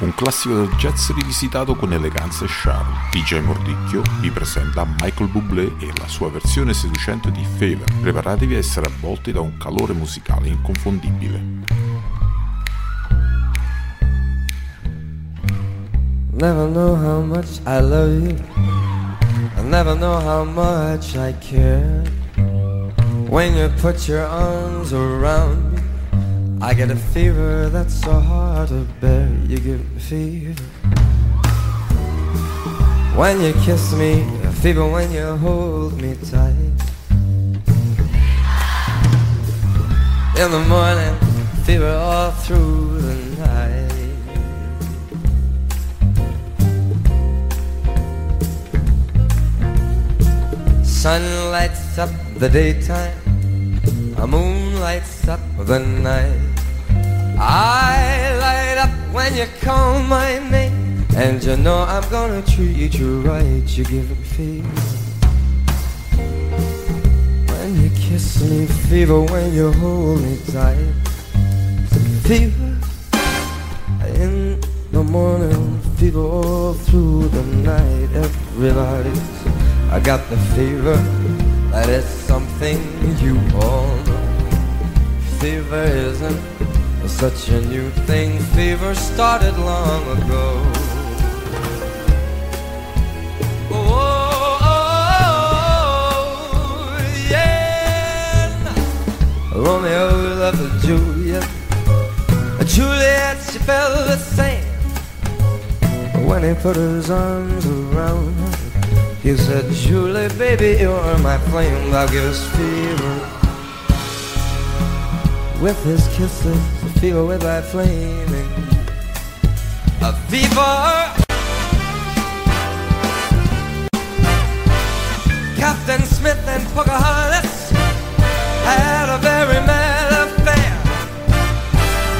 Un classico del jazz rivisitato con eleganza e charme. DJ Mordicchio vi presenta Michael Bublé e la sua versione seducente di Fever. Preparatevi a essere avvolti da un calore musicale inconfondibile. Never know how much I love you. I never know how much I care. When you put your arms around me, I get a fever that's so hard to bear. You give me fever. When you kiss me, a fever when you hold me tight. In the morning, fever all through the night. Sun lights up the daytime, a moon lights up the night. I light up when you call my name, and you know I'm gonna treat you to right. You give me fever when you kiss me, fever when you hold me tight. Fever in the morning, fever all through the night. Everybody's I got the fever, that is something you all know. Fever isn't such a new thing, fever started long ago. Oh, oh, yeah. Romeo loved Juliet. Juliet, she felt the same when he put his arms around her. He said, Julie, baby, you're my flame, thou givest fever. With his kisses, fever with thy flaming. A fever. Captain Smith and Pocahontas had a very mad affair.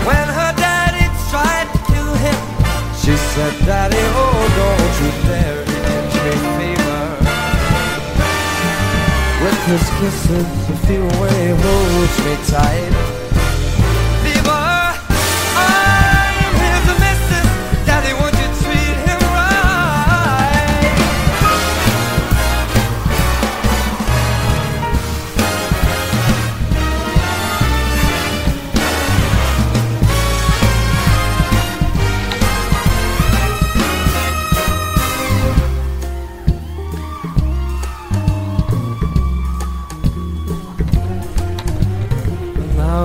When her daddy tried to kill him, she said, Daddy, oh, don't you dare catch me fever. With his kisses, the fever when holds me tight.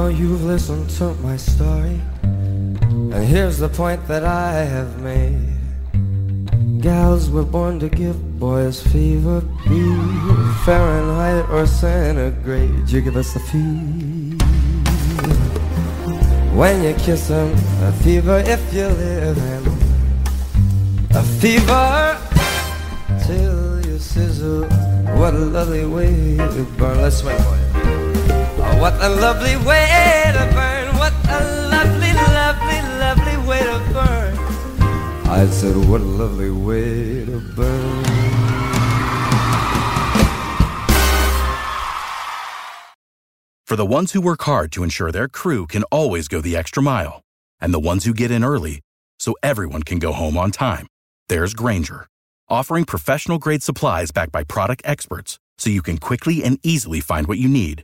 You've listened to my story, and here's the point that I have made. Gals were born to give boys fever, be Fahrenheit or centigrade. You give us the fever when you kiss them, a fever if you live in a fever till you sizzle. What a lovely way to burn. Let's swing. Oh, what a lovely way to burn. What a lovely, lovely, lovely way to burn. I said, what a lovely way to burn. For the ones who work hard to ensure their crew can always go the extra mile, and the ones who get in early so everyone can go home on time, there's Grainger, offering professional grade supplies backed by product experts so you can quickly and easily find what you need.